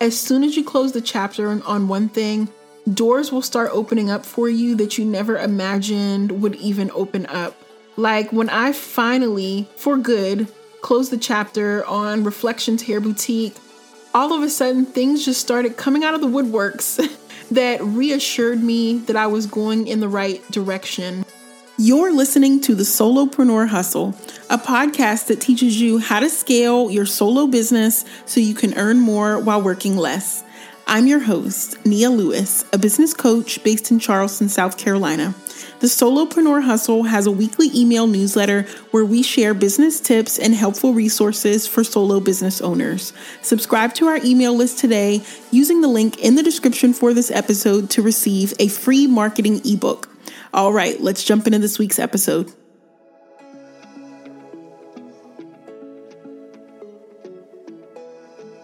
as soon as you close the chapter on one thing, doors will start opening up for you that you never imagined would even open up. Like when I finally, for good, closed the chapter on Reflections Hair Boutique, all of a sudden things just started coming out of the woodworks that reassured me that I was going in the right direction. You're listening to the Solopreneur Hustle, a podcast that teaches you how to scale your solo business so you can earn more while working less. I'm your host, Nia Lewis, a business coach based in Charleston, South Carolina. The Solopreneur Hustle has a weekly email newsletter where we share business tips and helpful resources for solo business owners. Subscribe to our email list today using the link in the description for this episode to receive a free marketing ebook. All right, let's jump into this week's episode.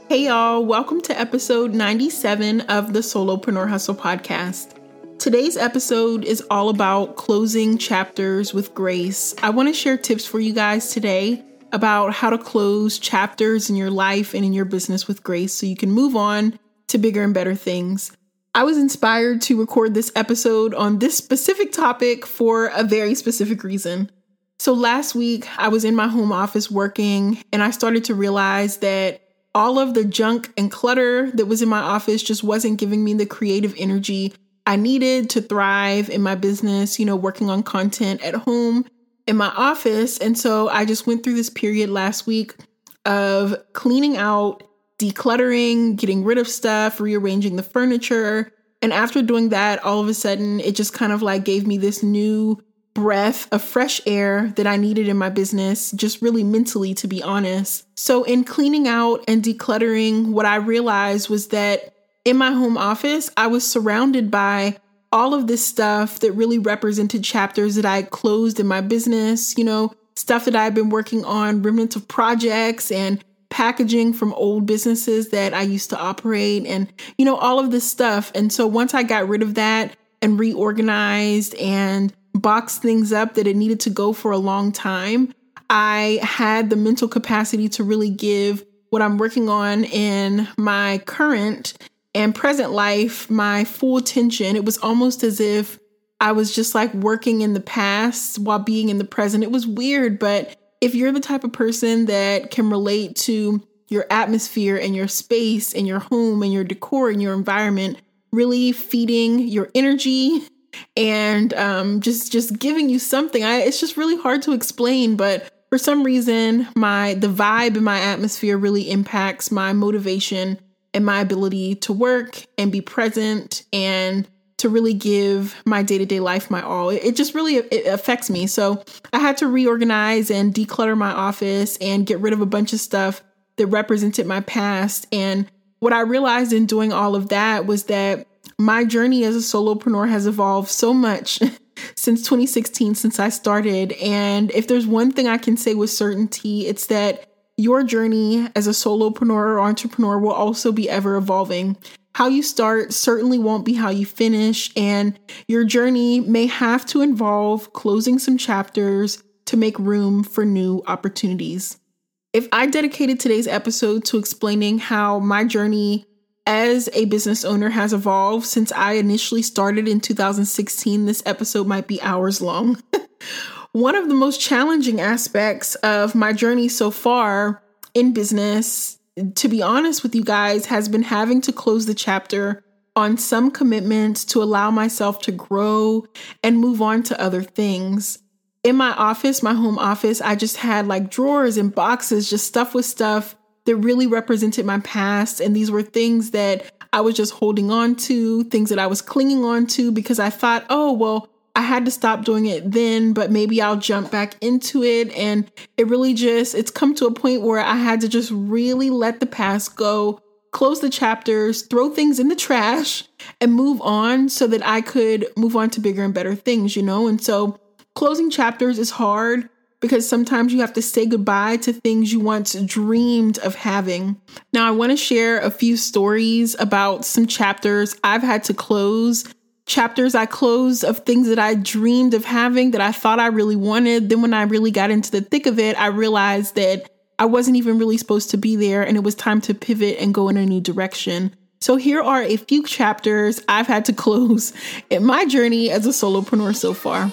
Hey, y'all, welcome to episode 97 of the Solopreneur Hustle podcast. Today's episode is all about closing chapters with grace. I want to share tips for you guys today about how to close chapters in your life and in your business with grace so you can move on to bigger and better things. I was inspired to record this episode on this specific topic for a very specific reason. So, last week I was in my home office working, and I started to realize that all of the junk and clutter that was in my office just wasn't giving me the creative energy I needed to thrive in my business, you know, working on content at home in my office. And so I just went through this period last week of cleaning out, decluttering, getting rid of stuff, rearranging the furniture. And after doing that, all of a sudden, it just kind of like gave me this new breath of fresh air that I needed in my business, just really mentally, to be honest. So, in cleaning out and decluttering, what I realized was that in my home office, I was surrounded by all of this stuff that really represented chapters that I closed in my business, you know, stuff that I've been working on, remnants of projects and packaging from old businesses that I used to operate and, you know, all of this stuff. And so once I got rid of that and reorganized and box things up that it needed to go for a long time, I had the mental capacity to really give what I'm working on in my current and present life my full attention. It was almost as if I was just like working in the past while being in the present. It was weird, but if you're the type of person that can relate to your atmosphere and your space and your home and your decor and your environment really feeding your energy and um, just just giving you something. I, it's just really hard to explain, but for some reason, my the vibe in my atmosphere really impacts my motivation and my ability to work and be present and to really give my day-to-day life my all. It, just really it affects me. So I had to reorganize and declutter my office and get rid of a bunch of stuff that represented my past. And what I realized in doing all of that was that my journey as a solopreneur has evolved so much since 2016, since I started. And if there's one thing I can say with certainty, it's that your journey as a solopreneur or entrepreneur will also be ever evolving. How you start certainly won't be how you finish, and your journey may have to involve closing some chapters to make room for new opportunities. If I dedicated today's episode to explaining how my journey as a business owner has evolved since I initially started in 2016, this episode might be hours long. One of the most challenging aspects of my journey so far in business, to be honest with you guys, has been having to close the chapter on some commitments to allow myself to grow and move on to other things. In my office, my home office, I just had like drawers and boxes, just stuff with stuff that really represented my past. And these were things that I was just holding on to, things that I was clinging on to because I thought, oh, well, I had to stop doing it then, but maybe I'll jump back into it. And it really just, it's come to a point where I had to just really let the past go, close the chapters, throw things in the trash, and move on so that I could move on to bigger and better things, you know? And so closing chapters is hard because sometimes you have to say goodbye to things you once dreamed of having. Now, I want to share a few stories about some chapters I've had to close chapters I closed of things that I dreamed of having that I thought I really wanted. Then when I really got into the thick of it, I realized that I wasn't even really supposed to be there, and it was time to pivot and go in a new direction. So, here are a few chapters I've had to close in my journey as a solopreneur so far.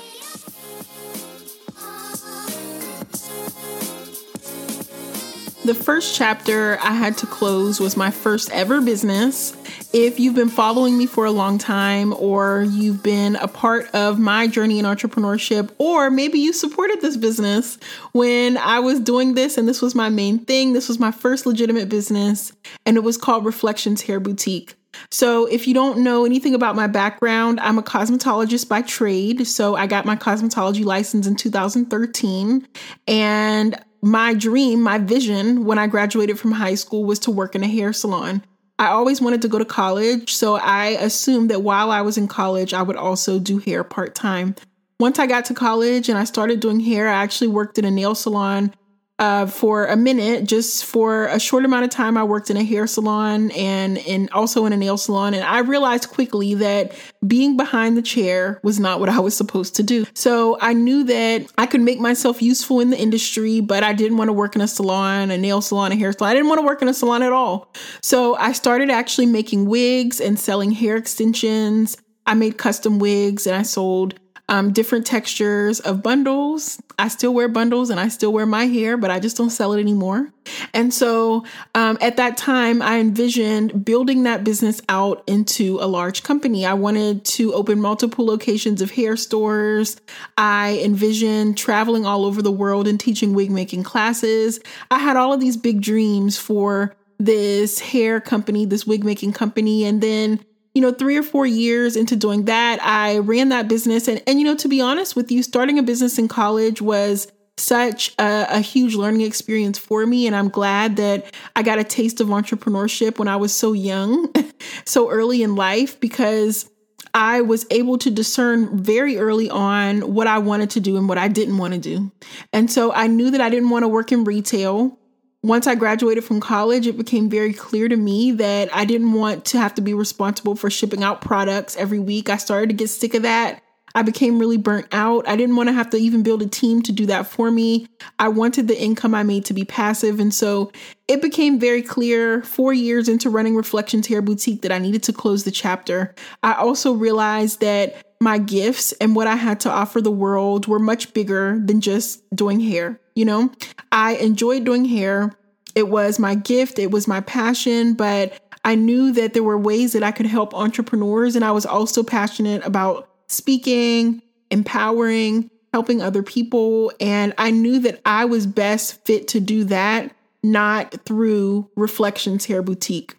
The first chapter I had to close was my first ever business. If you've been following me for a long time, or you've been a part of my journey in entrepreneurship, or maybe you supported this business when I was doing this and this was my main thing, this was my first legitimate business, and it was called Reflections Hair Boutique. So, if you don't know anything about my background, I'm a cosmetologist by trade. So, I got my cosmetology license in 2013. And my dream, my vision when I graduated from high school was to work in a hair salon. I always wanted to go to college, so I assumed that while I was in college, I would also do hair part time. Once I got to college and I started doing hair, I actually worked in a nail salon uh, for a minute, just for a short amount of time, I worked in a hair salon and and also in a nail salon, and I realized quickly that being behind the chair was not what I was supposed to do. So I knew that I could make myself useful in the industry, but I didn't want to work in a salon, a nail salon, a hair salon. I didn't want to work in a salon at all. So I started actually making wigs and selling hair extensions. I made custom wigs and I sold um, different textures of bundles. I still wear bundles and I still wear my hair, but I just don't sell it anymore. And so um, at that time, I envisioned building that business out into a large company. I wanted to open multiple locations of hair stores. I envisioned traveling all over the world and teaching wig making classes. I had all of these big dreams for this hair company, this wig making company. And then you know, three or four years into doing that, I ran that business. And, and you know, to be honest with you, starting a business in college was such a, a, huge learning experience for me. And I'm glad that I got a taste of entrepreneurship when I was so young, so early in life, because I was able to discern very early on what I wanted to do and what I didn't want to do. And so I knew that I didn't want to work in retail once I graduated from college, it became very clear to me that I didn't want to have to be responsible for shipping out products every week. I started to get sick of that. I became really burnt out. I didn't want to have to even build a team to do that for me. I wanted the income I made to be passive. And so it became very clear four years into running Reflections Hair Boutique that I needed to close the chapter. I also realized that my gifts and what I had to offer the world were much bigger than just doing hair. You know, I enjoyed doing hair. It was my gift, it was my passion, but I knew that there were ways that I could help entrepreneurs. And I was also passionate about speaking, empowering, helping other people. And I knew that I was best fit to do that, not through Reflections Hair Boutique.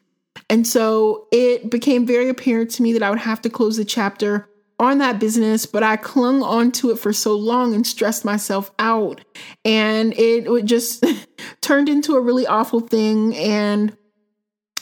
And so it became very apparent to me that I would have to close the chapter on that business, but I clung onto it for so long and stressed myself out. And it, just turned into a really awful thing. And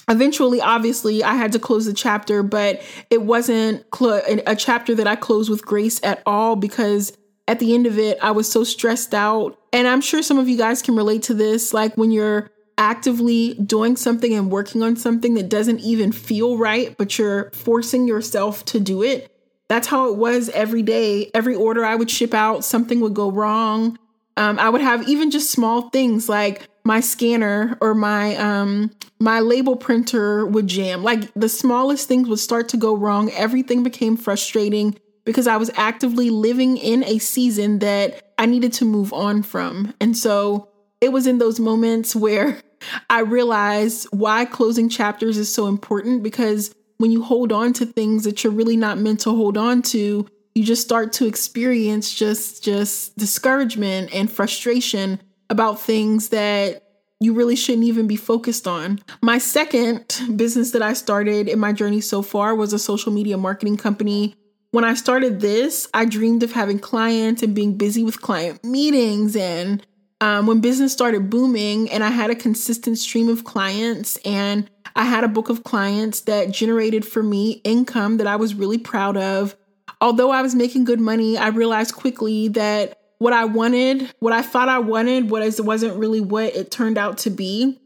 eventually, obviously, I had to close the chapter, but it wasn't cl- a chapter that I closed with grace at all because at the end of it, I was so stressed out. And I'm sure some of you guys can relate to this. Like when you're actively doing something and working on something that doesn't even feel right, but you're forcing yourself to do it that's how it was every day. Every order I would ship out, something would go wrong. Um, I would have even just small things like my scanner or my um, my label printer would jam. Like the smallest things would start to go wrong. Everything became frustrating because I was actively living in a season that I needed to move on from. And so it was in those moments where I realized why closing chapters is so important because when you hold on to things that you're really not meant to hold on to, you just start to experience just just discouragement and frustration about things that you really shouldn't even be focused on. My second business that I started in my journey so far was a social media marketing company. When I started this, I dreamed of having clients and being busy with client meetings and um, when business started booming and I had a consistent stream of clients and I had a book of clients that generated for me income that I was really proud of. Although I was making good money, I realized quickly that what I wanted, what I thought I wanted, was wasn't really what it turned out to be.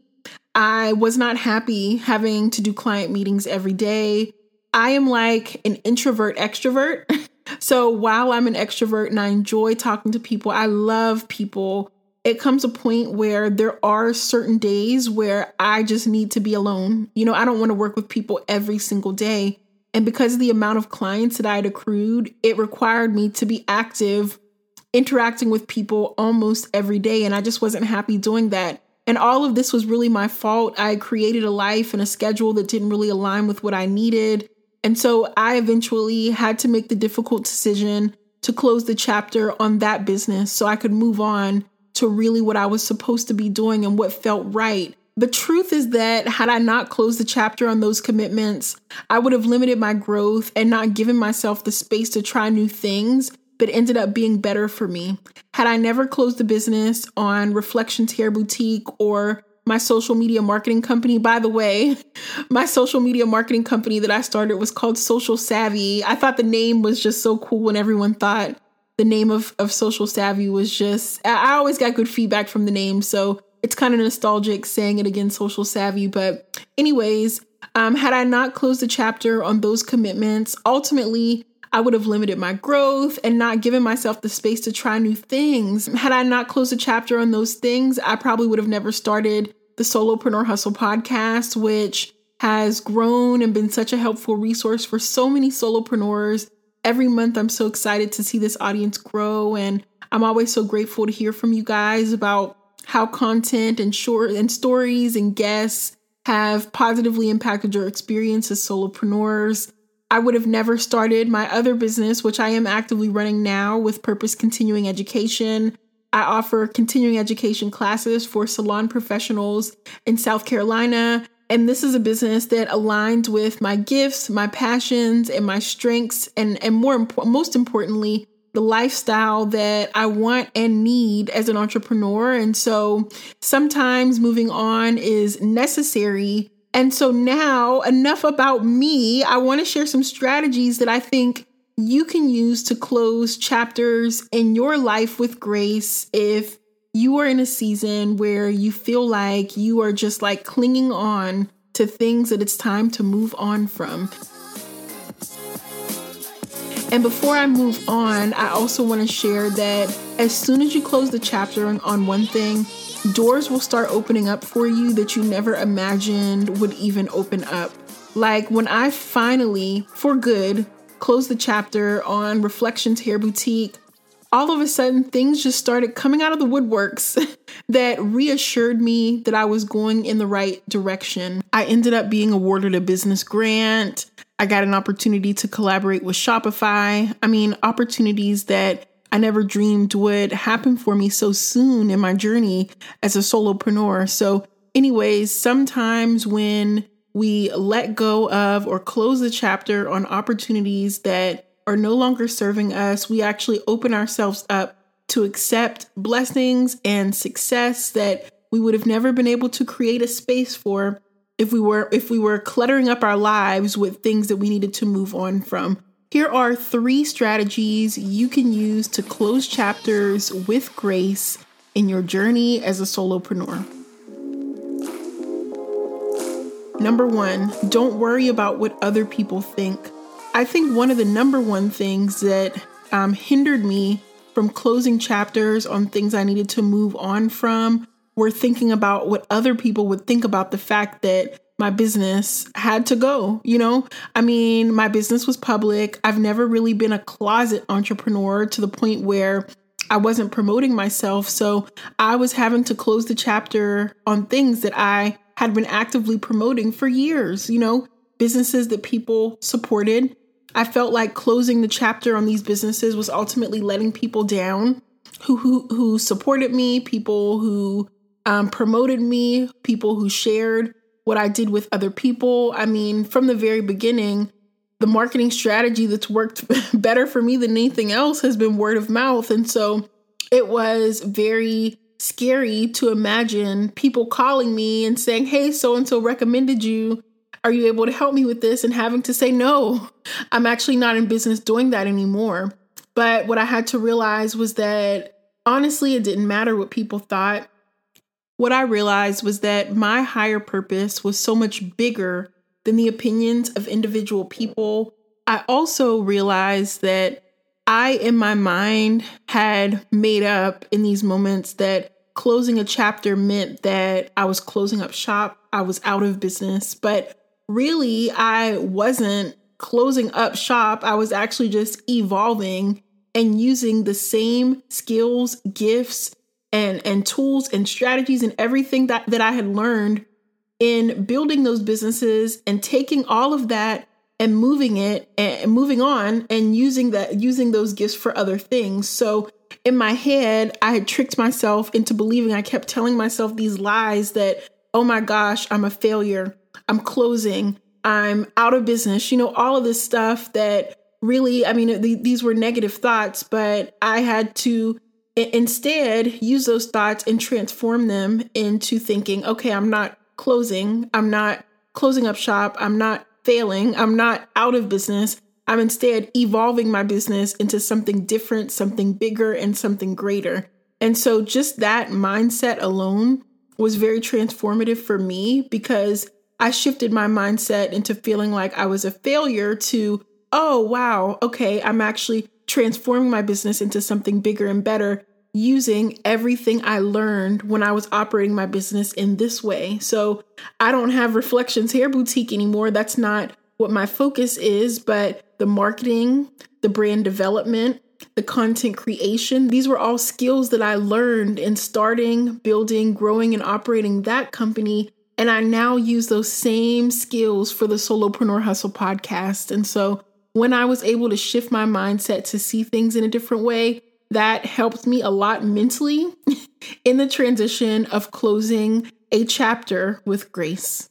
I was not happy having to do client meetings every day. I am like an introvert extrovert. so while I'm an extrovert and I enjoy talking to people, I love people it comes a point where there are certain days where I just need to be alone. You know, I don't want to work with people every single day. And because of the amount of clients that I had accrued, it required me to be active, interacting with people almost every day. And I just wasn't happy doing that. And all of this was really my fault. I created a life and a schedule that didn't really align with what I needed. And so I eventually had to make the difficult decision to close the chapter on that business so I could move on to really what I was supposed to be doing and what felt right. The truth is that had I not closed the chapter on those commitments, I would have limited my growth and not given myself the space to try new things that ended up being better for me. Had I never closed the business on Reflections Hair Boutique or my social media marketing company. By the way, my social media marketing company that I started was called Social Savvy. I thought the name was just so cool and everyone thought the name of, of Social Savvy was just, I always got good feedback from the name. So it's kind of nostalgic saying it again, Social Savvy. But, anyways, um, had I not closed the chapter on those commitments, ultimately, I would have limited my growth and not given myself the space to try new things. Had I not closed the chapter on those things, I probably would have never started the Solopreneur Hustle podcast, which has grown and been such a helpful resource for so many solopreneurs. Every month, I'm so excited to see this audience grow, and I'm always so grateful to hear from you guys about how content and short and stories and guests have positively impacted your experience as solopreneurs. I would have never started my other business, which I am actively running now with Purpose Continuing Education. I offer continuing education classes for salon professionals in South Carolina. And this is a business that aligns with my gifts, my passions, and my strengths, and, and more impo- most importantly, the lifestyle that I want and need as an entrepreneur. And so sometimes moving on is necessary and so now, enough about me. I want to share some strategies that I think you can use to close chapters in your life with grace if you are in a season where you feel like you are just like clinging on to things that it's time to move on from. And before I move on, I also want to share that as soon as you close the chapter on, on one thing, doors will start opening up for you that you never imagined would even open up. Like when I finally, for good, closed the chapter on Reflections Hair Boutique, all of a sudden things just started coming out of the woodworks that reassured me that I was going in the right direction. I ended up being awarded a business grant. I got an opportunity to collaborate with Shopify. I mean, opportunities that I never dreamed would happen for me so soon in my journey as a solopreneur. So, anyways, sometimes when we let go of or close the chapter on opportunities that are no longer serving us, we actually open ourselves up to accept blessings and success that we would have never been able to create a space for if we were if we were cluttering up our lives with things that we needed to move on from. Here are three strategies you can use to close chapters with grace in your journey as a solopreneur. Number one, don't worry about what other people think. I think one of the number one things that um, hindered me from closing chapters on things I needed to move on from were thinking about what other people would think about the fact that my business had to go. You know, I mean, my business was public. I've never really been a closet entrepreneur to the point where I wasn't promoting myself. So I was having to close the chapter on things that I had been actively promoting for years, you know, businesses that people supported. I felt like closing the chapter on these businesses was ultimately letting people down who who, who supported me, people who um, promoted me, people who shared what I did with other people. I mean, from the very beginning, the marketing strategy that's worked better for me than anything else has been word of mouth. And so it was very scary to imagine people calling me and saying, Hey, so and so recommended you. Are you able to help me with this? And having to say, No, I'm actually not in business doing that anymore. But what I had to realize was that honestly, it didn't matter what people thought. What I realized was that my higher purpose was so much bigger than the opinions of individual people. I also realized that I, in my mind, had made up in these moments that closing a chapter meant that I was closing up shop, I was out of business. But really, I wasn't closing up shop. I was actually just evolving and using the same skills, gifts, and, and tools and strategies and everything that, that I had learned in building those businesses and taking all of that and moving it and moving on and using that using those gifts for other things. So in my head, I had tricked myself into believing I kept telling myself these lies that, oh my gosh, I'm a failure. I'm closing. I'm out of business. You know, all of this stuff that really, I mean, th- these were negative thoughts, but I had to I- instead use those thoughts and transform them into thinking, okay, I'm not closing. I'm not closing up shop. I'm not failing. I'm not out of business. I'm instead evolving my business into something different, something bigger, and something greater. And so, just that mindset alone was very transformative for me because I shifted my mindset into feeling like I was a failure to, oh, wow, okay, I'm actually transforming my business into something bigger and better using everything I learned when I was operating my business in this way. So I don't have Reflections Hair Boutique anymore. That's not what my focus is, but the marketing, the brand development, the content creation, these were all skills that I learned in starting, building, growing, and operating that company. And I now use those same skills for the Solopreneur Hustle podcast. And so when I was able to shift my mindset to see things in a different way, that helped me a lot mentally in the transition of closing a chapter with grace.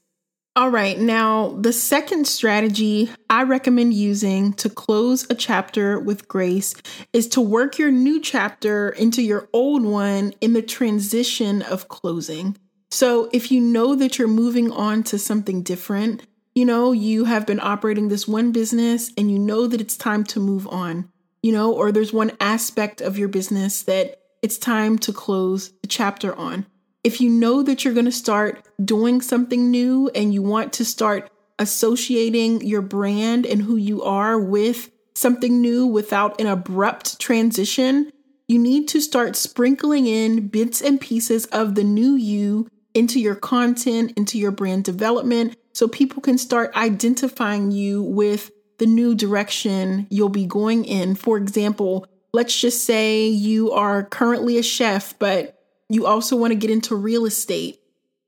All right, now the second strategy I recommend using to close a chapter with grace is to work your new chapter into your old one in the transition of closing. So if you know that you're moving on to something different, you know, you have been operating this one business and you know that it's time to move on you know, or there's one aspect of your business that it's time to close the chapter on. If you know that you're going to start doing something new and you want to start associating your brand and who you are with something new without an abrupt transition, you need to start sprinkling in bits and pieces of the new you into your content, into your brand development, so people can start identifying you with the new direction you'll be going in. For example, let's just say you are currently a chef, but you also want to get into real estate.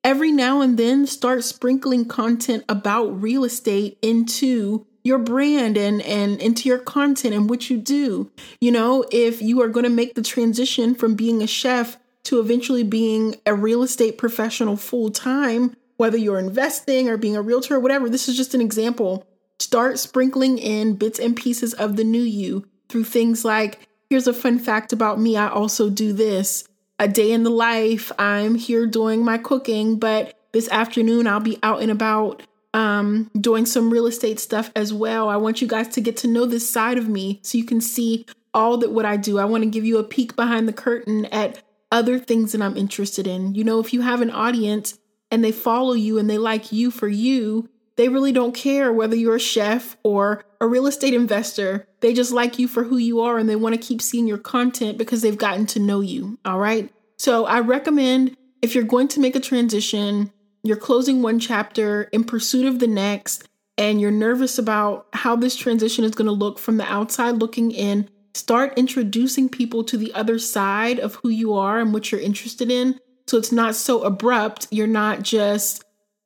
Every now and then, start sprinkling content about real estate into your brand and and into your content and what you do. You know, if you are going to make the transition from being a chef to eventually being a real estate professional full time, whether you're investing or being a realtor or whatever, this is just an example. Start sprinkling in bits and pieces of the new you through things like here's a fun fact about me. I also do this. A day in the life. I'm here doing my cooking, but this afternoon I'll be out and about um, doing some real estate stuff as well. I want you guys to get to know this side of me so you can see all that what I do. I want to give you a peek behind the curtain at other things that I'm interested in. You know, if you have an audience and they follow you and they like you for you, they really don't care whether you're a chef or a real estate investor. They just like you for who you are and they want to keep seeing your content because they've gotten to know you. All right. So I recommend if you're going to make a transition, you're closing one chapter in pursuit of the next, and you're nervous about how this transition is going to look from the outside looking in, start introducing people to the other side of who you are and what you're interested in. So it's not so abrupt. You're not just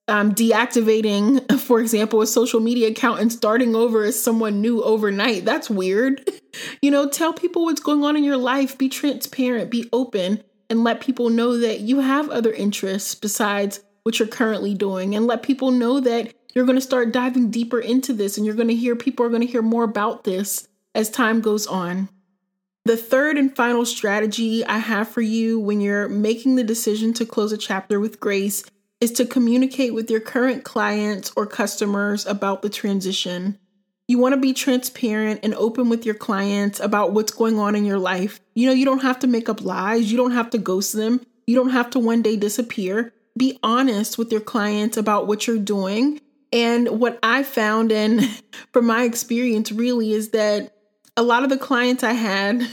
um, deactivating, for example, a social media account and starting over as someone new overnight. That's weird. you know, tell people what's going on in your life, be transparent, be open, and let people know that you have other interests besides what you're currently doing. And let people know that you're going to start diving deeper into this and you're going to hear people are going to hear more about this as time goes on. The third and final strategy I have for you when you're making the decision to close a chapter with grace is to communicate with your current clients or customers about the transition. You want to be transparent and open with your clients about what's going on in your life. You know, you don't have to make up lies, you don't have to ghost them, you don't have to one day disappear. Be honest with your clients about what you're doing. And what I found, and from my experience, really, is that a lot of the clients I had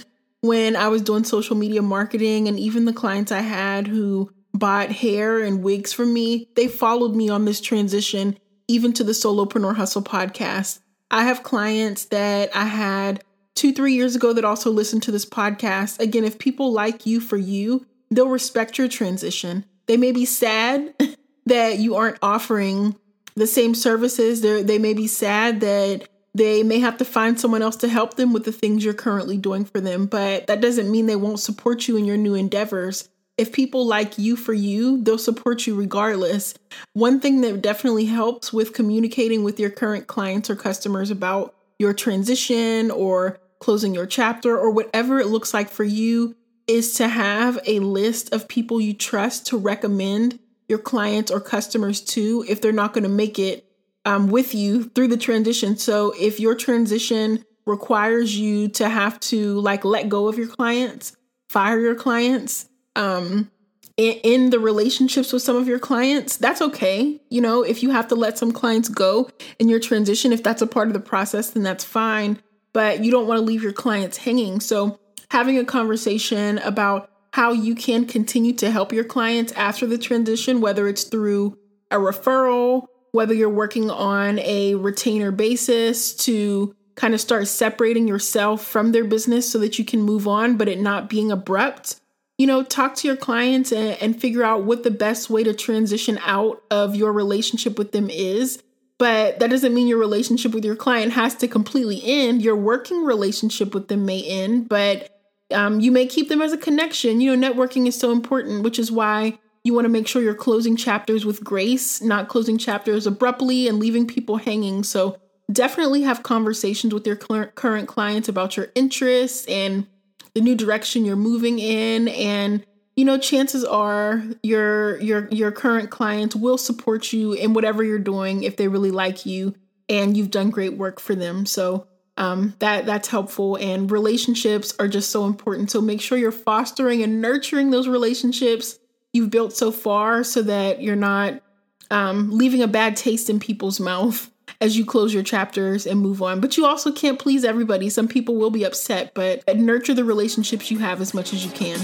when I was doing social media marketing, and even the clients I had who bought hair and wigs from me, they followed me on this transition, even to the Solopreneur Hustle podcast. I have clients that I had two, three years ago that also listen to this podcast. Again, if people like you for you, they'll respect your transition. They may be sad that you aren't offering the same services. They're, they may be sad that they may have to find someone else to help them with the things you're currently doing for them, but that doesn't mean they won't support you in your new endeavors. If people like you for you, they'll support you regardless. One thing that definitely helps with communicating with your current clients or customers about your transition or closing your chapter or whatever it looks like for you is to have a list of people you trust to recommend your clients or customers to if they're not going to make it um, with you through the transition. So if your transition requires you to have to like let go of your clients, fire your clients, um, in, in the relationships with some of your clients, that's okay. You know, if you have to let some clients go in your transition, if that's a part of the process, then that's fine. But you don't want to leave your clients hanging. So having a conversation about how you can continue to help your clients after the transition, whether it's through a referral, whether you're working on a retainer basis to kind of start separating yourself from their business so that you can move on, but it not being abrupt. You know, talk to your clients and, and figure out what the best way to transition out of your relationship with them is. But that doesn't mean your relationship with your client has to completely end. Your working relationship with them may end, but um, you may keep them as a connection. You know, networking is so important, which is why you want to make sure you're closing chapters with grace, not closing chapters abruptly and leaving people hanging. So, definitely have conversations with your current clients about your interests and the new direction you're moving in. And you know chances are your your your current clients will support you in whatever you're doing if they really like you and you've done great work for them. So um, that that's helpful. And relationships are just so important. So make sure you're fostering and nurturing those relationships you've built so far so that you're not um, leaving a bad taste in people's mouth as you close your chapters and move on. But you also can't please everybody. Some people will be upset but nurture the relationships you have as much as you can.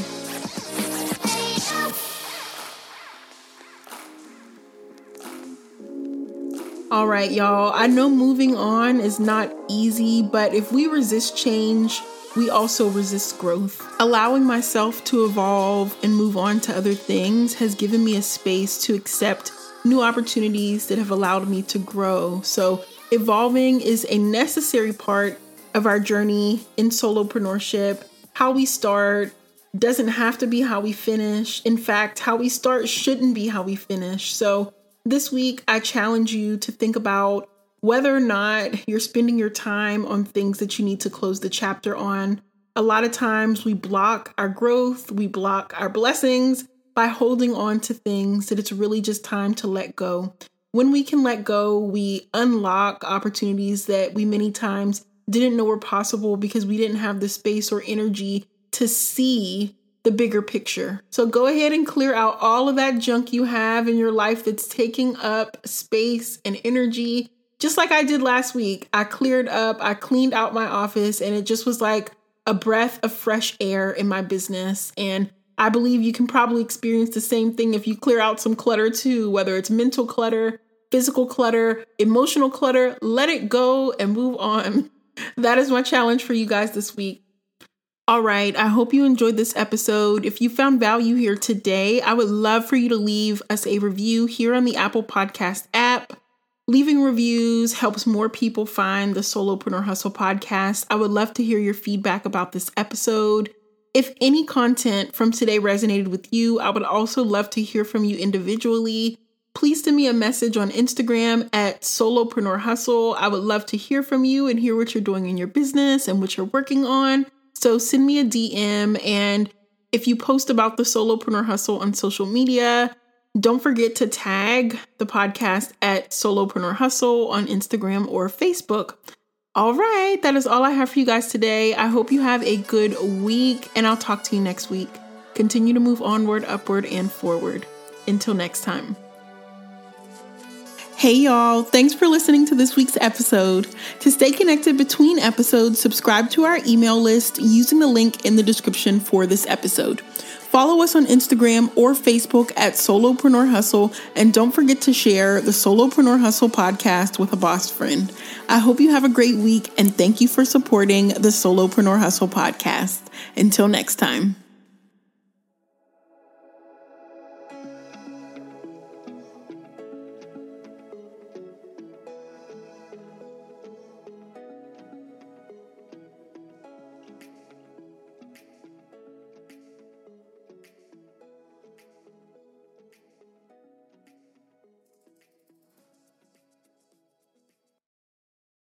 All right, y'all. I know moving on is not easy, but if we resist change, we also resist growth. Allowing myself to evolve and move on to other things has given me a space to accept new opportunities that have allowed me to grow. So, evolving is a necessary part of our journey in solopreneurship. How we start doesn't have to be how we finish. In fact, how we start shouldn't be how we finish. So, this week, I challenge you to think about whether or not you're spending your time on things that you need to close the chapter on. A lot of times we block our growth, we block our blessings by holding on to things that it's really just time to let go. When we can let go, we unlock opportunities that we many times didn't know were possible because we didn't have the space or energy to see the bigger picture. So go ahead and clear out all of that junk you have in your life that's taking up space and energy. Just like I did last week, I cleared up, I cleaned out my office, and it just was like a breath of fresh air in my business. And I believe you can probably experience the same thing if you clear out some clutter too, whether it's mental clutter, physical clutter, emotional clutter. Let it go and move on. That is my challenge for you guys this week. All right, I hope you enjoyed this episode. If you found value here today, I would love for you to leave us a review here on the Apple Podcast app. Leaving reviews helps more people find the Solopreneur Hustle podcast. I would love to hear your feedback about this episode. If any content from today resonated with you, I would also love to hear from you individually. Please send me a message on Instagram at Solopreneur Hustle. I would love to hear from you and hear what you're doing in your business and what you're working on. So send me a DM. And if you post about the Solopreneur Hustle on social media, don't forget to tag the podcast at Solopreneur Hustle on Instagram or Facebook. All right, that is all I have for you guys today. I hope you have a good week, and I'll talk to you next week. Continue to move onward, upward, and forward. Until next time. Hey y'all, thanks for listening to this week's episode. To stay connected between episodes, subscribe to our email list using the link in the description for this episode. Follow us on Instagram or Facebook at Solopreneur Hustle, and don't forget to share the Solopreneur Hustle podcast with a boss friend. I hope you have a great week, and thank you for supporting the Solopreneur Hustle podcast. Until next time.